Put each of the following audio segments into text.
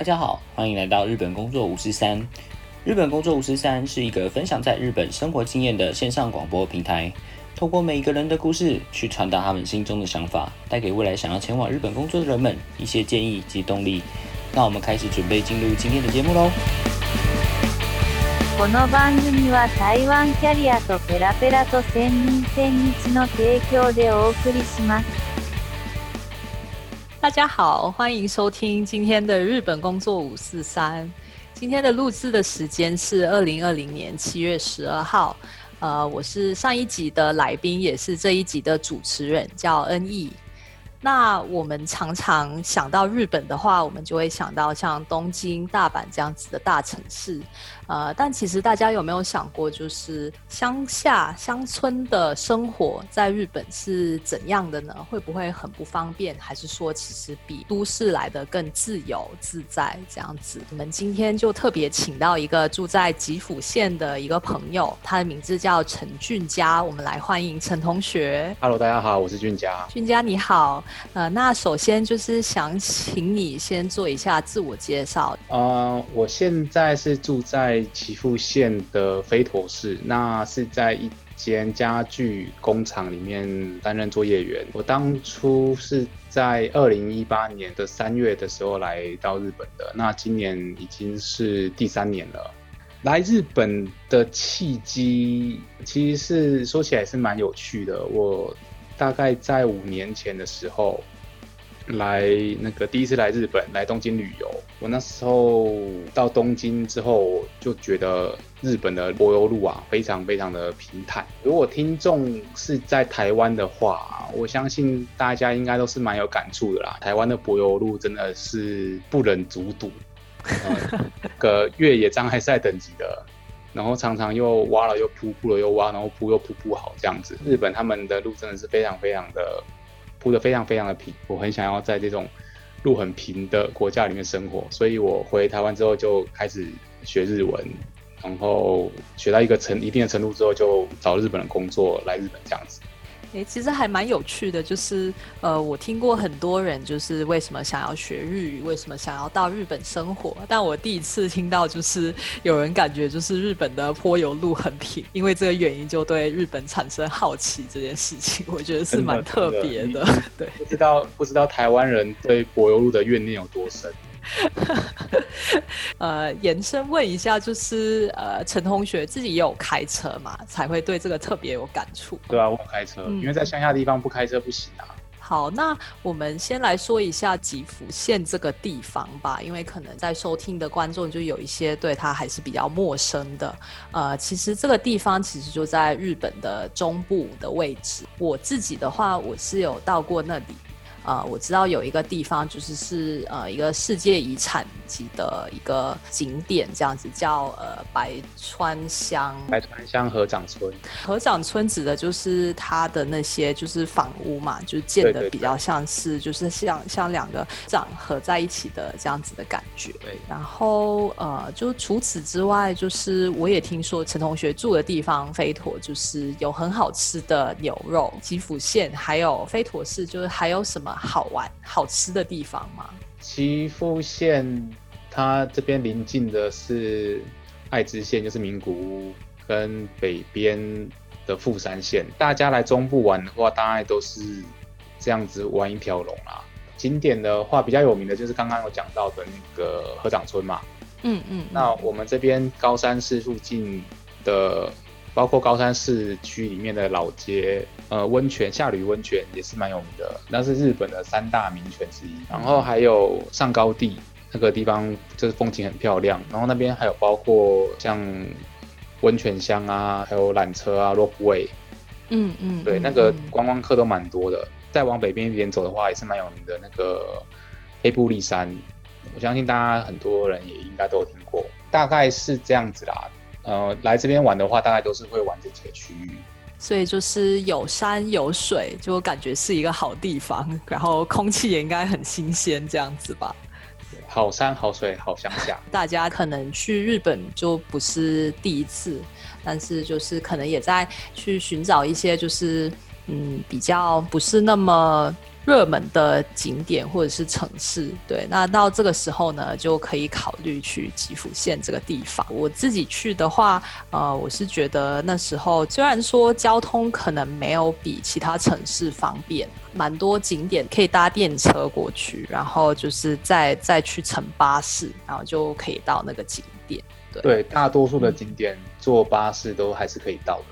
大家好，欢迎来到日本工作五四三。日本工作五四三是一个分享在日本生活经验的线上广播平台，透过每一个人的故事，去传达他们心中的想法，带给未来想要前往日本工作的人们一些建议及动力。那我们开始准备进入今天的节目喽。この番組は台湾キャリアとペラペラと千人千日の提供でお送りします。 大家好，欢迎收听今天的日本工作五四三。今天的录制的时间是二零二零年七月十二号。呃，我是上一集的来宾，也是这一集的主持人，叫恩义。那我们常常想到日本的话，我们就会想到像东京、大阪这样子的大城市。呃，但其实大家有没有想过，就是乡下乡村的生活在日本是怎样的呢？会不会很不方便？还是说其实比都市来的更自由自在这样子？我们今天就特别请到一个住在吉府县的一个朋友，他的名字叫陈俊佳，我们来欢迎陈同学。Hello，大家好，我是俊佳。俊佳你好，呃，那首先就是想请你先做一下自我介绍。呃，我现在是住在岐阜县的飞陀市，那是在一间家具工厂里面担任作业员。我当初是在二零一八年的三月的时候来到日本的，那今年已经是第三年了。来日本的契机其实是说起来是蛮有趣的。我大概在五年前的时候，来那个第一次来日本，来东京旅游。我那时候到东京之后，就觉得日本的柏油路啊，非常非常的平坦。如果听众是在台湾的话，我相信大家应该都是蛮有感触的啦。台湾的柏油路真的是不忍卒睹，呃，个越野障碍赛等级的。然后常常又挖了又铺，铺了又挖，然后铺又铺不好这样子。日本他们的路真的是非常非常的铺的非常非常的平，我很想要在这种路很平的国家里面生活，所以我回台湾之后就开始学日文，然后学到一个程一定的程度之后，就找日本的工作来日本这样子。诶，其实还蛮有趣的，就是呃，我听过很多人就是为什么想要学日语，为什么想要到日本生活，但我第一次听到就是有人感觉就是日本的坡油路很平，因为这个原因就对日本产生好奇这件事情，我觉得是蛮特别的。对，不知道不知道台湾人对柏油路的怨念有多深。呃，延伸问一下，就是呃，陈同学自己也有开车嘛，才会对这个特别有感触。对啊，我有开车，嗯因为在乡下地方不开车不行啊。好，那我们先来说一下吉福县这个地方吧，因为可能在收听的观众就有一些对它还是比较陌生的。呃，其实这个地方其实就在日本的中部的位置。我自己的话，我是有到过那里。呃，我知道有一个地方就是是呃一个世界遗产级的一个景点，这样子叫呃白川乡。白川乡河长村，河长村指的就是它的那些就是房屋嘛，就是建的比较像是就是像像两个长合在一起的这样子的感觉。对，然后呃，就除此之外，就是我也听说陈同学住的地方飞陀就是有很好吃的牛肉，吉福县还有飞陀市，就是还有什么好玩好吃的地方吗？岐阜县它这边临近的是爱知县，就是名古屋，跟北边的富山县。大家来中部玩的话，大概都是这样子玩一条龙啦。景点的话，比较有名的就是刚刚有讲到的那个河长村嘛。嗯嗯，那我们这边高山市附近的，包括高山市区里面的老街，呃，温泉下吕温泉也是蛮有名的，那是日本的三大名泉之一。然后还有上高地那个地方，就是风景很漂亮。然后那边还有包括像温泉乡啊，还有缆车啊、rope way，嗯嗯，对，嗯那个嗯观光客都蛮多的。再往北边一点走的话，也是蛮有名的那个黑布利山，我相信大家很多人也应该都有听过。大概是这样子啦。呃，来这边玩的话，大概都是会玩这几个区域。所以就是有山有水，就感觉是一个好地方，然后空气也应该很新鲜，这样子吧。好山好水好乡下，大家可能去日本就不是第一次，但是就是可能也在去寻找一些就是嗯比较不是那么热门的景点或者是城市。对，那到这个时候呢，就可以考虑去吉福县这个地方。我自己去的话，呃，我是觉得那时候虽然说交通可能没有比其他城市方便，蛮多景点可以搭电车过去，然后就是再再去乘巴士，然后就可以到那个景点。对，对，大多数的景点坐巴士都还是可以到的。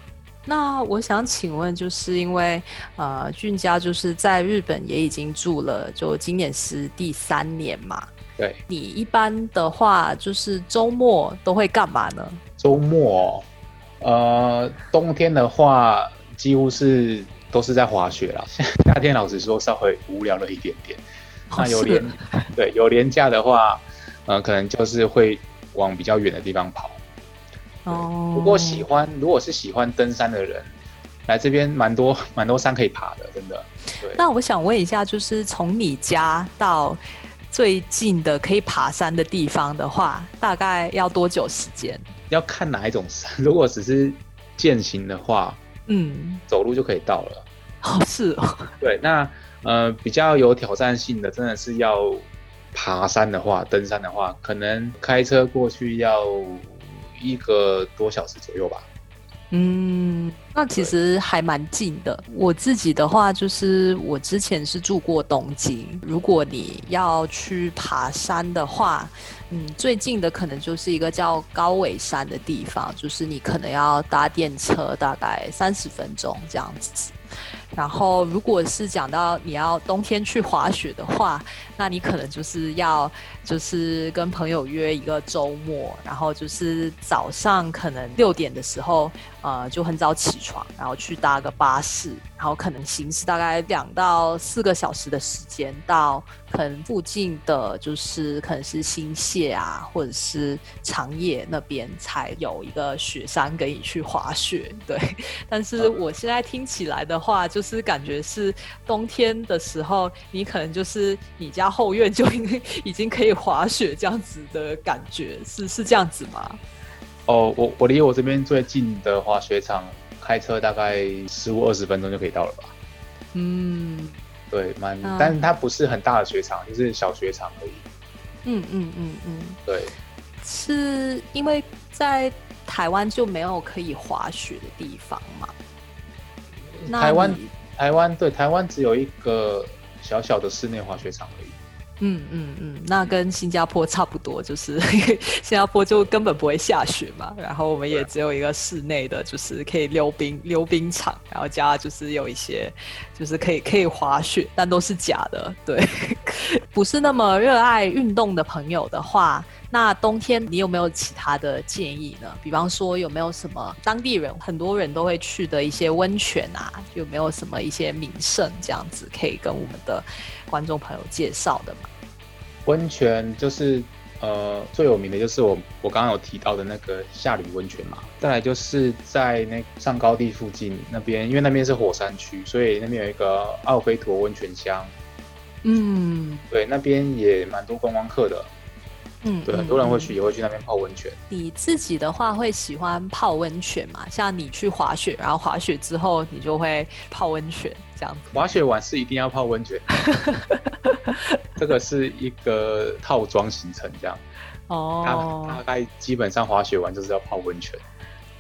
那我想请问，就是因为呃，俊家就是在日本也已经住了，就今年是第三年嘛。对，你一般的话，就是周末都会干嘛呢？周末，呃，冬天的话，几乎是都是在滑雪啦。夏天老实说，稍微无聊了一点点。那有是年，对，有廉假的话，呃，可能就是会往比较远的地方跑。哦，不过喜欢，如果是喜欢登山的人，来这边蛮多蛮多山可以爬的，真的。对，那我想问一下，就是从你家到最近的可以爬山的地方的话，大概要多久时间？要看哪一种山。如果只是践行的话，嗯，走路就可以到了。哦，是哦，对，那呃比较有挑战性的，真的是要爬山的话，登山的话，可能开车过去要一个多小时左右吧。嗯，那其实还蛮近的。我自己的话，就是我之前是住过东京。如果你要去爬山的话，嗯，最近的可能就是一个叫高尾山的地方，就是你可能要搭电车，大概三十分钟这样子。然后，如果是讲到你要冬天去滑雪的话，那你可能就是要就是跟朋友约一个周末，然后就是早上可能六点的时候，呃，就很早起床，然后去搭个巴士，然后可能行驶大概两到四个小时的时间到可能附近的就是可能是新泻啊，或者是长野那边才有一个雪山给你去滑雪，对。但是我现在听起来的话，就是感觉是冬天的时候，你可能就是你家后院就已经 已经可以滑雪这样子的感觉，是是这样子吗？哦，我我离我这边最近的滑雪场，开车大概十五二十分钟就可以到了吧？嗯对，蛮，嗯但是它不是很大的雪场，就是小雪场而已。嗯嗯嗯嗯，对，是因为在台湾就没有可以滑雪的地方嘛？那台湾台湾对台湾只有一个小小的室内滑雪场而已。嗯嗯嗯，那跟新加坡差不多，就是因 为新加坡就根本不会下雪嘛，然后我们也只有一个室内的，就是可以溜冰溜冰场，然后加就是有一些就是可以可以滑雪，但都是假的，对，不是那么热爱运动的朋友的话。那冬天你有没有其他的建议呢？比方说有没有什么当地人很多人都会去的一些温泉啊？有没有什么一些名胜这样子可以跟我们的观众朋友介绍的吗？温泉就是呃最有名的就是我我刚刚有提到的那个下吕温泉嘛，再来就是在那上高地附近那边，因为那边是火山区，所以那边有一个奥菲陀温泉乡，嗯对，那边也蛮多观光客的，嗯，对，嗯很多人会嗯去也会去那边泡温泉。你自己的话会喜欢泡温泉吗？像你去滑雪，然后滑雪之后你就会泡温泉这样子。滑雪完是一定要泡温泉，这个是一个套装行程，这样，它哦大，概基本上滑雪完就是要泡温泉。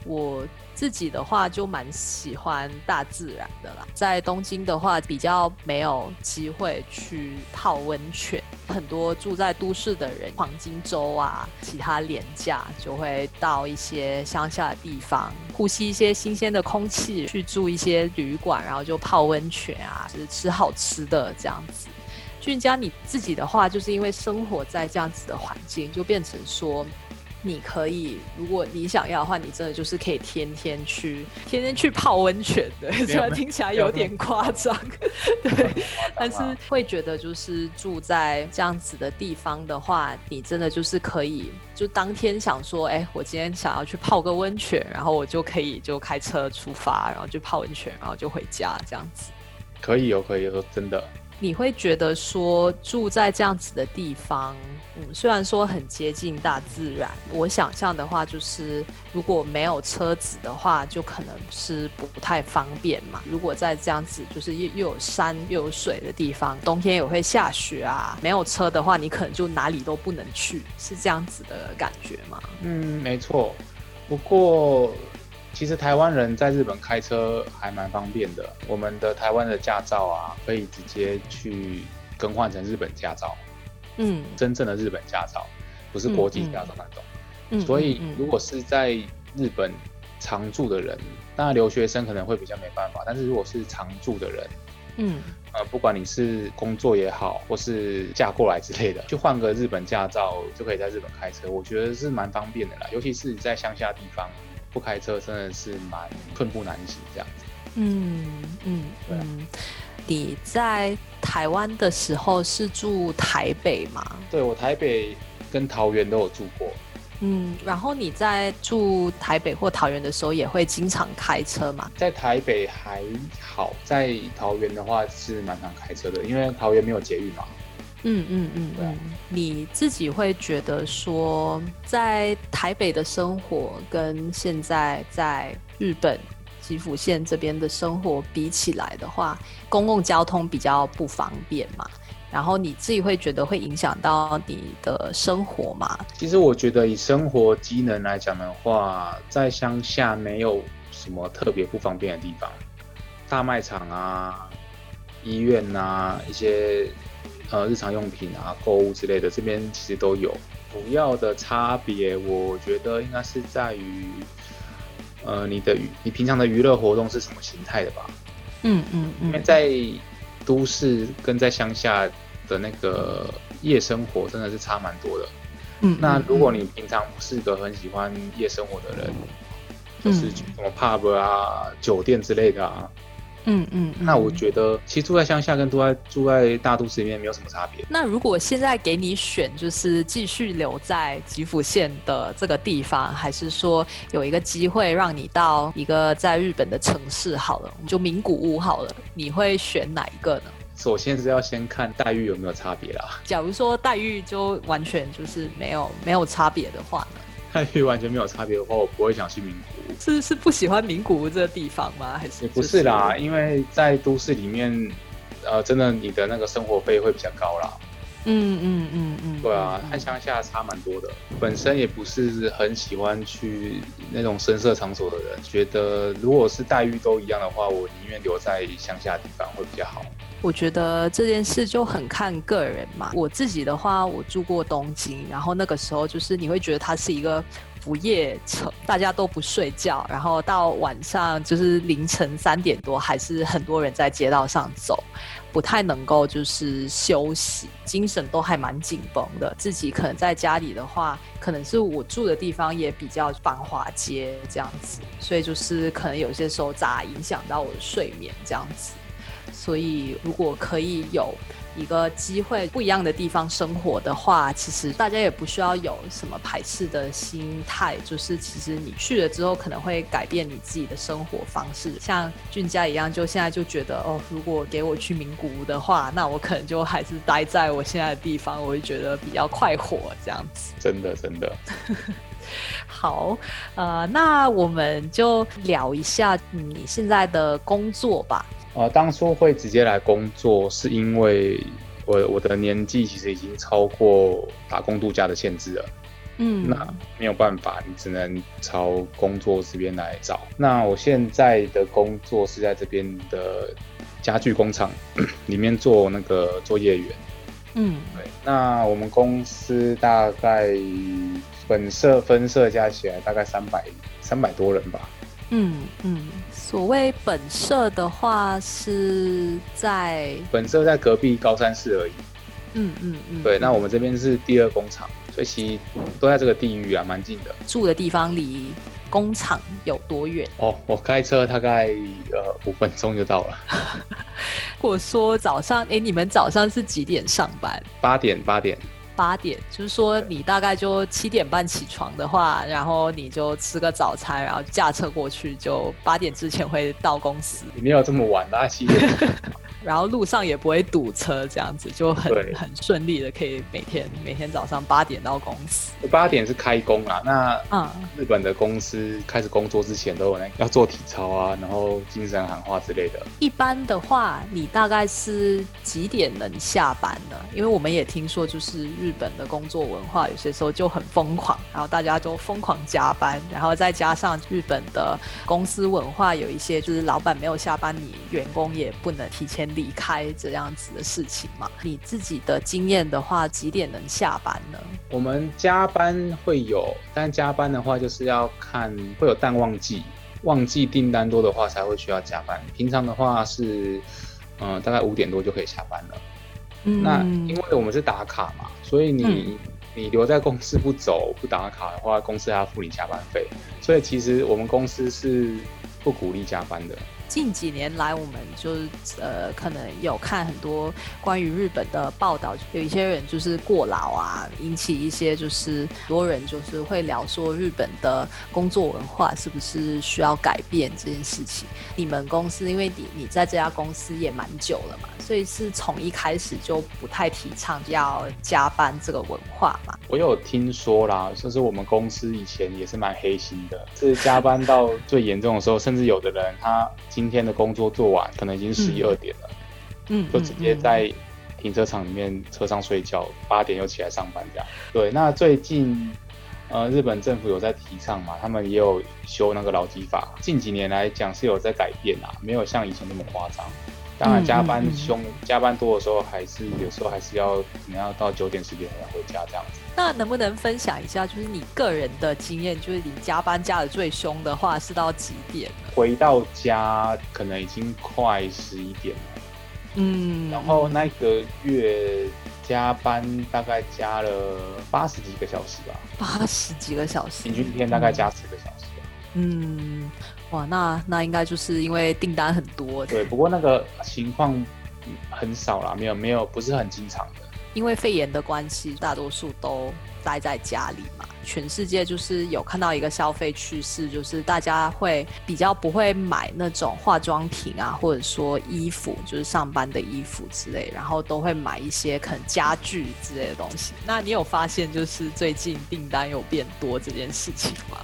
我自己的话就蛮喜欢大自然的啦，在东京的话比较没有机会去泡温泉，很多住在都市的人，黄金周啊，其他廉假就会到一些乡下的地方，呼吸一些新鲜的空气，去住一些旅馆，然后就泡温泉啊，就是吃好吃的这样子。俊佳你自己的话，就是因为生活在这样子的环境，就变成说，你可以，如果你想要的话，你真的就是可以天天去，天天去泡温泉的。虽然听起来有点夸张，对，但是会觉得就是住在这样子的地方的话，你真的就是可以，就当天想说，哎，我今天想要去泡个温泉，然后我就可以就开车出发，然后就泡温泉，然后就回家这样子。可以哦，可以有，真的。你会觉得说住在这样子的地方，嗯，虽然说很接近大自然，我想象的话就是如果没有车子的话，就可能是不太方便嘛。如果在这样子就是又又有山又有水的地方，冬天也会下雪啊，没有车的话，你可能就哪里都不能去，是这样子的感觉吗？嗯，没错。不过，其实台湾人在日本开车还蛮方便的。我们的台湾的驾照啊，可以直接去更换成日本驾照。嗯，真正的日本驾照，不是国际驾照那种。嗯所以嗯，如果是在日本常住的人，当然留学生可能会比较没办法。但是如果是常住的人，嗯呃，不管你是工作也好，或是嫁过来之类的，去换个日本驾照就可以在日本开车，我觉得是蛮方便的啦。尤其是在乡下地方，不开车真的是蛮寸步难行这样子。嗯嗯对你在台湾的时候是住台北吗？对我台北跟桃园都有住过，嗯，然后你在住台北或桃园的时候，也会经常开车吗？在台北还好，在桃园的话是蛮常开车的，因为桃园没有捷运嘛。嗯嗯嗯对啊嗯，你自己会觉得说，在台北的生活跟现在在日本吉福县这边的生活比起来的话，公共交通比较不方便嘛？然后你自己会觉得会影响到你的生活吗？其实我觉得以生活机能来讲的话，在乡下没有什么特别不方便的地方，大卖场啊、医院啊、一些呃日常用品啊、购物之类的，这边其实都有。主要的差别，我觉得应该是在于，呃，你的娱你平常的娱乐活动是什么形态的吧？嗯嗯因为嗯，在都市跟在乡下的那个夜生活真的是差蛮多的。嗯那如果你平常不是个很喜欢夜生活的人，就是什么 pub 啊、酒店之类的啊，嗯嗯，嗯那我觉得其实住在乡下跟住在住在大都市里面没有什么差别。那如果现在给你选，就是继续留在吉府县的这个地方，还是说有一个机会让你到一个在日本的城市好了，就名古屋好了，你会选哪一个呢？首先是要先看待遇有没有差别啦，假如说待遇就完全就是没有没有差别的话呢？待遇完全没有差别的话，我不会想去名古屋。是是不喜欢名古屋这个地方吗？还是、也不是啦，，因为在都市里面，呃，真的你的那个生活费会比较高啦。嗯嗯嗯嗯，对啊，嗯和乡下差蛮多的。本身也不是很喜欢去那种深色场所的人，觉得如果是待遇都一样的话，我宁愿留在乡下地方会比较好。我觉得这件事就很看个人嘛。我自己的话，我住过东京，然后那个时候就是你会觉得它是一个不夜城，大家都不睡觉，然后到晚上就是凌晨三点多，还是很多人在街道上走，不太能够就是休息，精神都还蛮紧绷的。自己可能在家里的话，可能是我住的地方也比较繁华街这样子，所以就是可能有些时候咋影响到我的睡眠这样子。所以，如果可以有一个机会不一样的地方生活的话，其实大家也不需要有什么排斥的心态。就是其实你去了之后，可能会改变你自己的生活方式。像俊佳一样，就现在就觉得哦，如果给我去名古屋的话，那我可能就还是待在我现在的地方，我会觉得比较快活这样子。真的，真的。好，呃，那我们就聊一下、嗯、你现在的工作吧。呃，当初会直接来工作，是因为我我的年纪其实已经超过打工度假的限制了。嗯，那没有办法，你只能朝工作这边来找。那我现在的工作是在这边的家具工厂里面做那个作业员。嗯对，那我们公司大概本社分社加起来大概三百三百多人吧。嗯嗯，所谓本社的话是在本社在隔壁高山市而已。嗯嗯嗯，对，那我们这边是第二工厂，所以其实都在这个地域啊，蛮近的。住的地方离工厂有多远？哦，我开车大概呃五分钟就到了，如果说早上，哎，你们早上是几点上班？八点八点。八点，就是说你大概就七点半起床的话，然后你就吃个早餐，然后驾车过去，就八点之前会到公司。你没有这么晚啦，七点。然后路上也不会堵车，这样子就很很顺利的可以每天每天早上八点到公司。八点是开工啦，那嗯，日本的公司开始工作之前都有那要做体操啊，然后精神喊话之类的。一般的话，你大概是几点能下班呢？因为我们也听说，就是日日本的工作文化有些时候就很疯狂，然后大家都疯狂加班，然后再加上日本的公司文化有一些就是老板没有下班，你员工也不能提前离开这样子的事情嘛。你自己的经验的话，几点能下班呢？我们加班会有，但加班的话就是要看会有淡旺季，旺季订单多的话才会需要加班。平常的话是，嗯、大概五点多就可以下班了。嗯那因为我们是打卡嘛，所以你、你留在公司不走不打卡的话，公司还要付你加班费。所以其实我们公司是不鼓励加班的。近几年来，我们就是呃，可能有看很多关于日本的报道，有一些人就是过劳啊，引起一些就是多人就是会聊说日本的工作文化是不是需要改变这件事情。你们公司因为你你在这家公司也蛮久了嘛，所以是从一开始就不太提倡要加班这个文化嘛。我有听说啦，就是我们公司以前也是蛮黑心的，是加班到最严重的时候，甚至有的人他今天的工作做完，可能已经十一二点了，嗯，就直接在停车场里面车上睡觉，八点又起来上班这样。对，那最近呃日本政府有在提倡嘛，他们也有修那个劳基法，近几年来讲是有在改变啊，没有像以前那么夸张。当然，加班凶、加班多的时候，还是有时候还是要可能要到九点十点才回家这样子。那能不能分享一下，就是你个人的经验，就是你加班加的最凶的话是到几点呢？回到家可能已经快十一点了，嗯然后那个月加班大概加了八十几个小时吧，八十几个小时，平均一天大概加十个小时。嗯，哇，那那应该就是因为订单很多，对，不过那个情况嗯很少啦，没有没有不是很经常的。因为肺炎的关系，大多数都待在家里嘛。全世界就是有看到一个消费趋势，就是大家会比较不会买那种化妆品啊，或者说衣服，就是上班的衣服之类，然后都会买一些可能家具之类的东西。那你有发现就是最近订单有变多这件事情吗？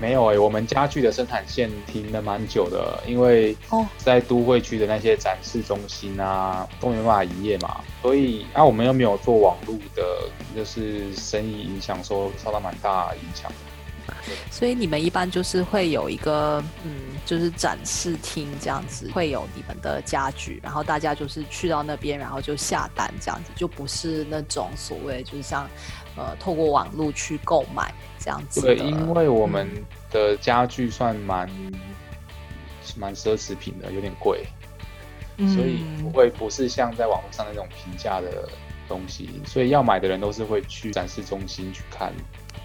没有诶、我们家具的生产线停了蛮久的，因为哦在都会区的那些展示中心啊都没办法营业嘛，所以啊我们又没有做网络的，就是生意影响受受到蛮大影响。所以你们一般就是会有一个嗯，就是展示厅这样子，会有你们的家具，然后大家就是去到那边，然后就下单这样子，就不是那种所谓就是像呃透过网络去购买这样子的。对，因为我们的家具算蛮蛮奢侈品的，有点贵，嗯所以不会不是像在网络上那种平价的东西，所以要买的人都是会去展示中心去看，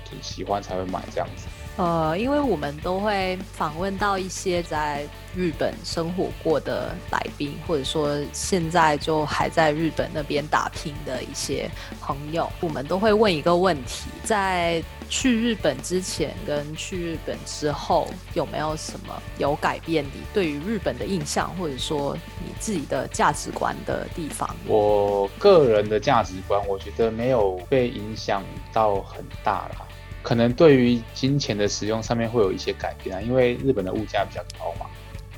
就喜欢才会买这样子。呃，因为我们都会访问到一些在日本生活过的来宾，或者说现在就还在日本那边打拼的一些朋友，我们都会问一个问题：在去日本之前跟去日本之后，有没有什么有改变你对于日本的印象，或者说你自己的价值观的地方？我个人的价值观，我觉得没有被影响到很大啦。可能对于金钱的使用上面会有一些改变啊，因为日本的物价比较高嘛。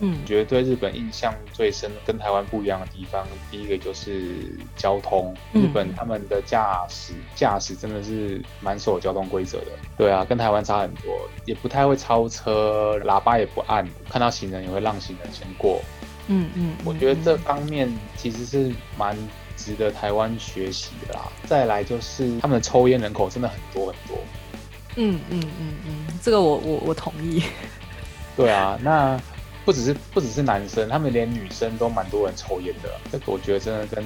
嗯我觉得对日本印象最深，跟台湾不一样的地方，第一个就是交通。嗯日本他们的驾驶驾驶真的是蛮守交通规则的，对啊，跟台湾差很多，也不太会超车，喇叭也不按，看到行人也会让行人先过。嗯嗯，我觉得这方面其实是蛮值得台湾学习的啦。再来就是他们的抽烟人口真的很多很多。嗯嗯嗯嗯，这个我我我同意。对啊，那不只是不只是男生，他们连女生都蛮多人抽烟的。这个我觉得真的跟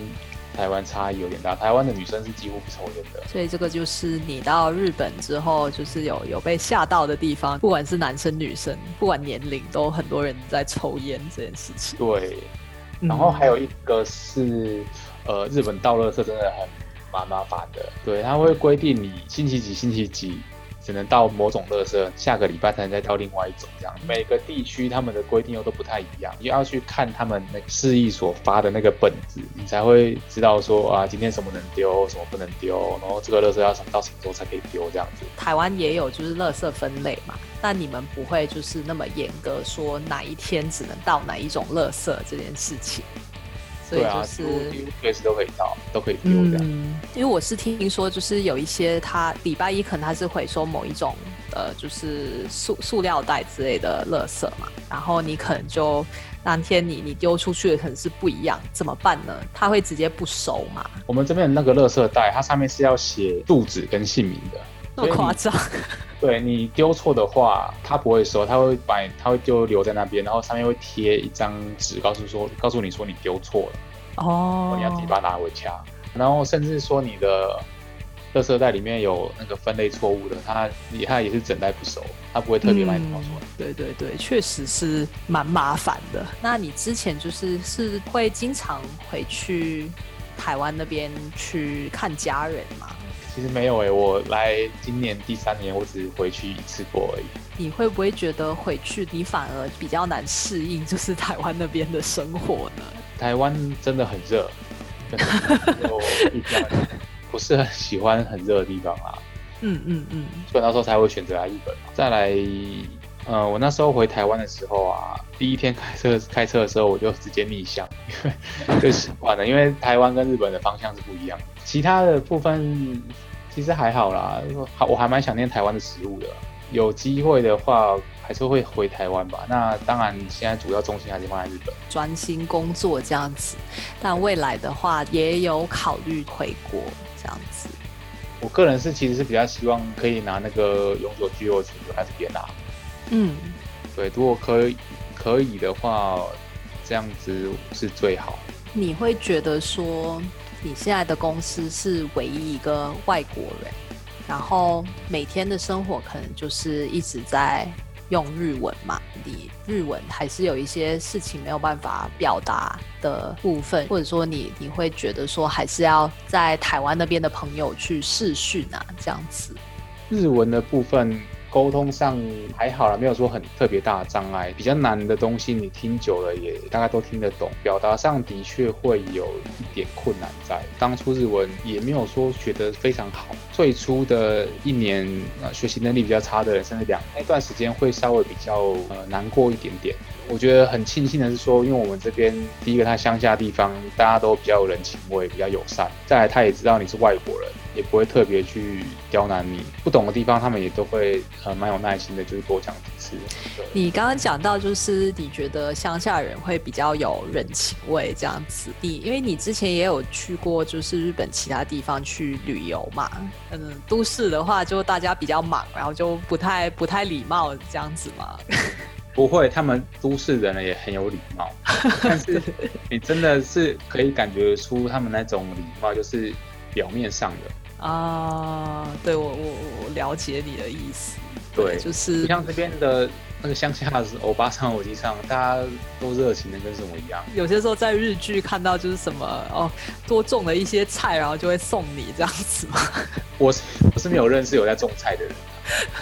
台湾差异有点大。台湾的女生是几乎不抽烟的。所以这个就是你到日本之后，就是有有被吓到的地方，不管是男生女生，不管年龄，都很多人在抽烟这件事情。对，嗯然后还有一个是，呃，日本倒垃圾真的很蛮麻烦的。对，他会规定你星期几星期几只能到某种垃圾，下个礼拜才能再倒另外一种，这样每个地区他们的规定又都不太一样，你要去看他们那市役所发的那个本子，你才会知道说啊，今天什么能丢，什么不能丢，然后这个垃圾要什么到什么时候才可以丢，这样子。台湾也有就是垃圾分类嘛，但你们不会就是那么严格说哪一天只能到哪一种垃圾这件事情。所以对啊，就是随时都可以到，都可以丢这样。嗯，因为我是听说，就是有一些他礼拜一可能他是回收某一种呃，就是塑塑料袋之类的垃圾嘛，然后你可能就当天你你丢出去的可能是不一样，怎么办呢？他会直接不收嘛？我们这边的那个垃圾袋，它上面是要写住址跟姓名的。那么夸张？对你丢错的话，他不会收，他会把，他会丢留在那边，然后上面会贴一张纸，告诉说，告诉你说你丢错了，哦你要自己把它拿回家。然后甚至说你的垃圾袋里面有那个分类错误的，他也他也是整袋不收，他不会特别把你挑出来。对对对，确实是蛮麻烦的。那你之前就是是会经常回去台湾那边去看家人吗？其实没有诶、欸我来今年第三年，我只回去一次过而已。你会不会觉得回去你反而比较难适应，就是台湾那边的生活呢？台湾真的很热，我比较不是很喜欢很热的地方啊。嗯嗯嗯，所以那时候才会选择来日本。再来，呃，我那时候回台湾的时候啊，第一天开车 开车的时候，我就直接逆向，因为就习惯了，因为台湾跟日本的方向是不一样的。其他的部分其实还好啦，还，我还蛮想念台湾的食物的。有机会的话，还是会回台湾吧。那当然，现在主要重心还是放在日本。专心工作这样子，但未来的话也有考虑回国这样子。我个人是其实是比较希望可以拿那个永久居留权留在这边啦。嗯，对，如果可以可以的话，这样子是最好。你会觉得说你现在的公司是唯一一个外国人，然后每天的生活可能就是一直在用日文嘛，你日文还是有一些事情没有办法表达的部分，或者说你你会觉得说还是要在台湾那边的朋友去试训啊，这样子。日文的部分沟通上还好啦，没有说很特别大的障碍。比较难的东西，你听久了也大概都听得懂，表达上的确会有一点困难在。当初日文也没有说学得非常好，最初的一年呃学习能力比较差的人，甚至两那段时间会稍微比较呃难过一点点。我觉得很庆幸的是说，因为我们这边第一个，他乡下地方大家都比较有人情味，比较友善；再来，他也知道你是外国人，也不会特别去刁难你。不懂的地方，他们也都会呃蛮有耐心的，就是多讲几次。你刚刚讲到，就是你觉得乡下人会比较有人情味这样子。你因为你之前也有去过，就是日本其他地方去旅游嘛。嗯，都市的话就大家比较忙，然后就不太不太礼貌这样子嘛。不会，他们都市人呢也很有礼貌，但是你真的是可以感觉出他们那种礼貌，就是表面上的。啊，对我我我了解你的意思。对就是不像这边的那个乡下的欧巴桑、欧弟桑，大家都热情的跟什么一样。有些时候在日剧看到就是什么哦，多种了一些菜，然后就会送你这样子嘛。我是我是没有认识有在种菜的人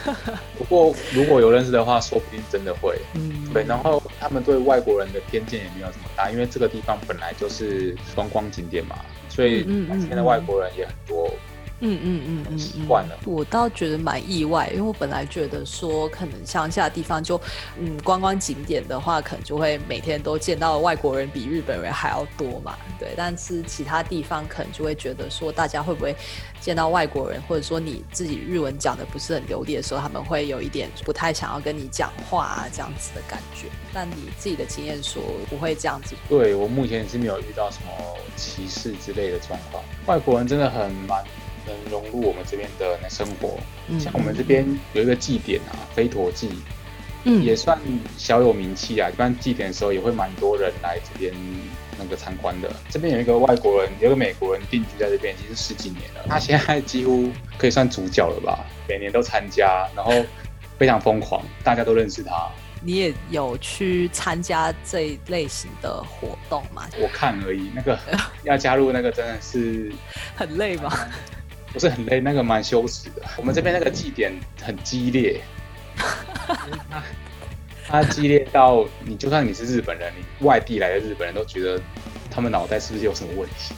啊，不过如果有认识的话，说不定真的会。嗯，对，然后他们对外国人的偏见也没有这么大，因为这个地方本来就是观光景点嘛，所以嗯这边的外国人也很多。嗯嗯嗯嗯，习惯了我倒觉得蛮意外，因为我本来觉得说，可能乡下地方就，嗯，观光景点的话，可能就会每天都见到外国人比日本人还要多嘛，对。但是其他地方可能就会觉得说，大家会不会见到外国人，或者说你自己日文讲的不是很流利的时候，他们会有一点不太想要跟你讲话啊这样子的感觉。但你自己的经验说不会这样子，对我目前是没有遇到什么歧视之类的状况。外国人真的很蛮能融入我们这边的那生活，嗯像我们这边有一个祭典啊，飞陀祭，嗯也算小有名气啊。一般祭典的时候也会蛮多人来这边那个参观的。这边有一个外国人，有个美国人定居在这边，已经是十几年了。他现在几乎可以算主角了吧，每年都参加，然后非常疯狂，大家都认识他。你也有去参加这一类型的活动吗？我看而已，那个 要加入那个真的是很累吗？不是很累，那个蛮羞耻的。我们这边那个祭典很激烈，它 它激烈到你就算你是日本人，你外地来的日本人都觉得他们脑袋是不是有什么问题？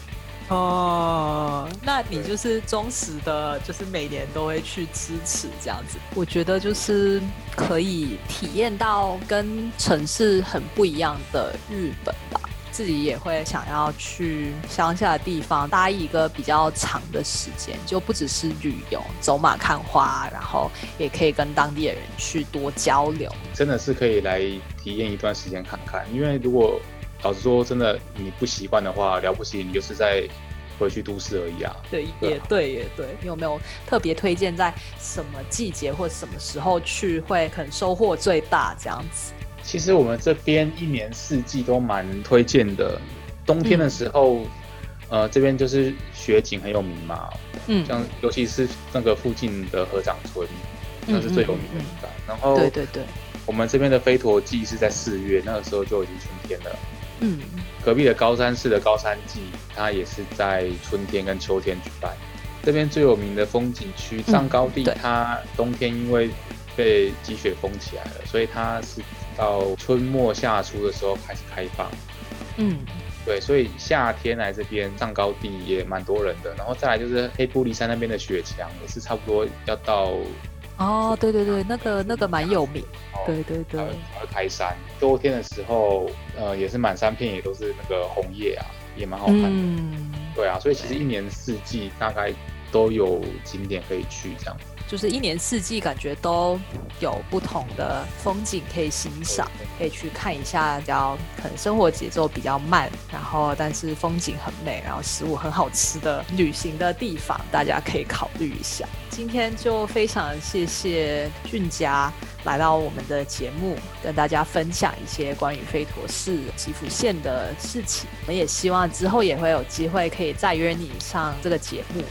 哦，那你就是忠实的，就是每年都会去支持这样子。我觉得就是可以体验到跟城市很不一样的日本吧。自己也会想要去乡下的地方待一个比较长的时间，就不只是旅游、走马看花，然后也可以跟当地的人去多交流。真的是可以来体验一段时间看看，因为如果老实说，真的你不习惯的话，了不起你就是在回去都市而已啊。对，也对，也对。你有没有特别推荐在什么季节或什么时候去会可能收获最大这样子？其实我们这边一年四季都蛮推荐的。冬天的时候，呃，这边就是雪景很有名嘛，嗯，像尤其是那个附近的河掌村，那是最有名的地方。然后，对对对，我们这边的飞陀季是在四月，那个时候就已经春天了。嗯，隔壁的高山市的高山季，它也是在春天跟秋天举办。这边最有名的风景区上高地，它冬天因为被积雪封起来了，所以它是。到春末夏初的时候开始开放，嗯，对，所以夏天来这边上高地也蛮多人的。然后再来就是黑布里山那边的雪墙也是差不多要到，哦，对对对，那个那个蛮有名，对对对，才会开山。秋天的时候，呃，也是满山遍野都是那个红叶啊，也蛮好看的。嗯，对啊，所以其实一年四季大概都有景点可以去这样子。就是一年四季感觉都有不同的风景可以欣赏，可以去看一下，比较可能生活节奏比较慢，然后但是风景很美，然后食物很好吃的旅行的地方，大家可以考虑一下。今天就非常谢谢俊佳来到我们的节目，跟大家分享一些关于飞陀市吉福县的事情。我们也希望之后也会有机会可以再约你上这个节目。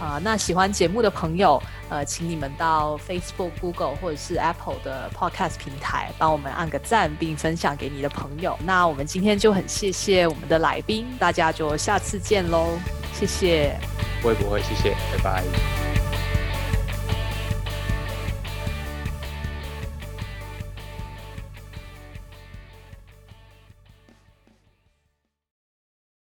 啊，那喜欢节目的朋友，呃，请你们到 Facebook、Google 或者是 Apple 的 Podcast 平台帮我们按个赞，并分享给你的朋友。那我们今天就很谢谢我们的来宾，大家就下次见喽，谢谢。不会不会，谢谢，拜拜。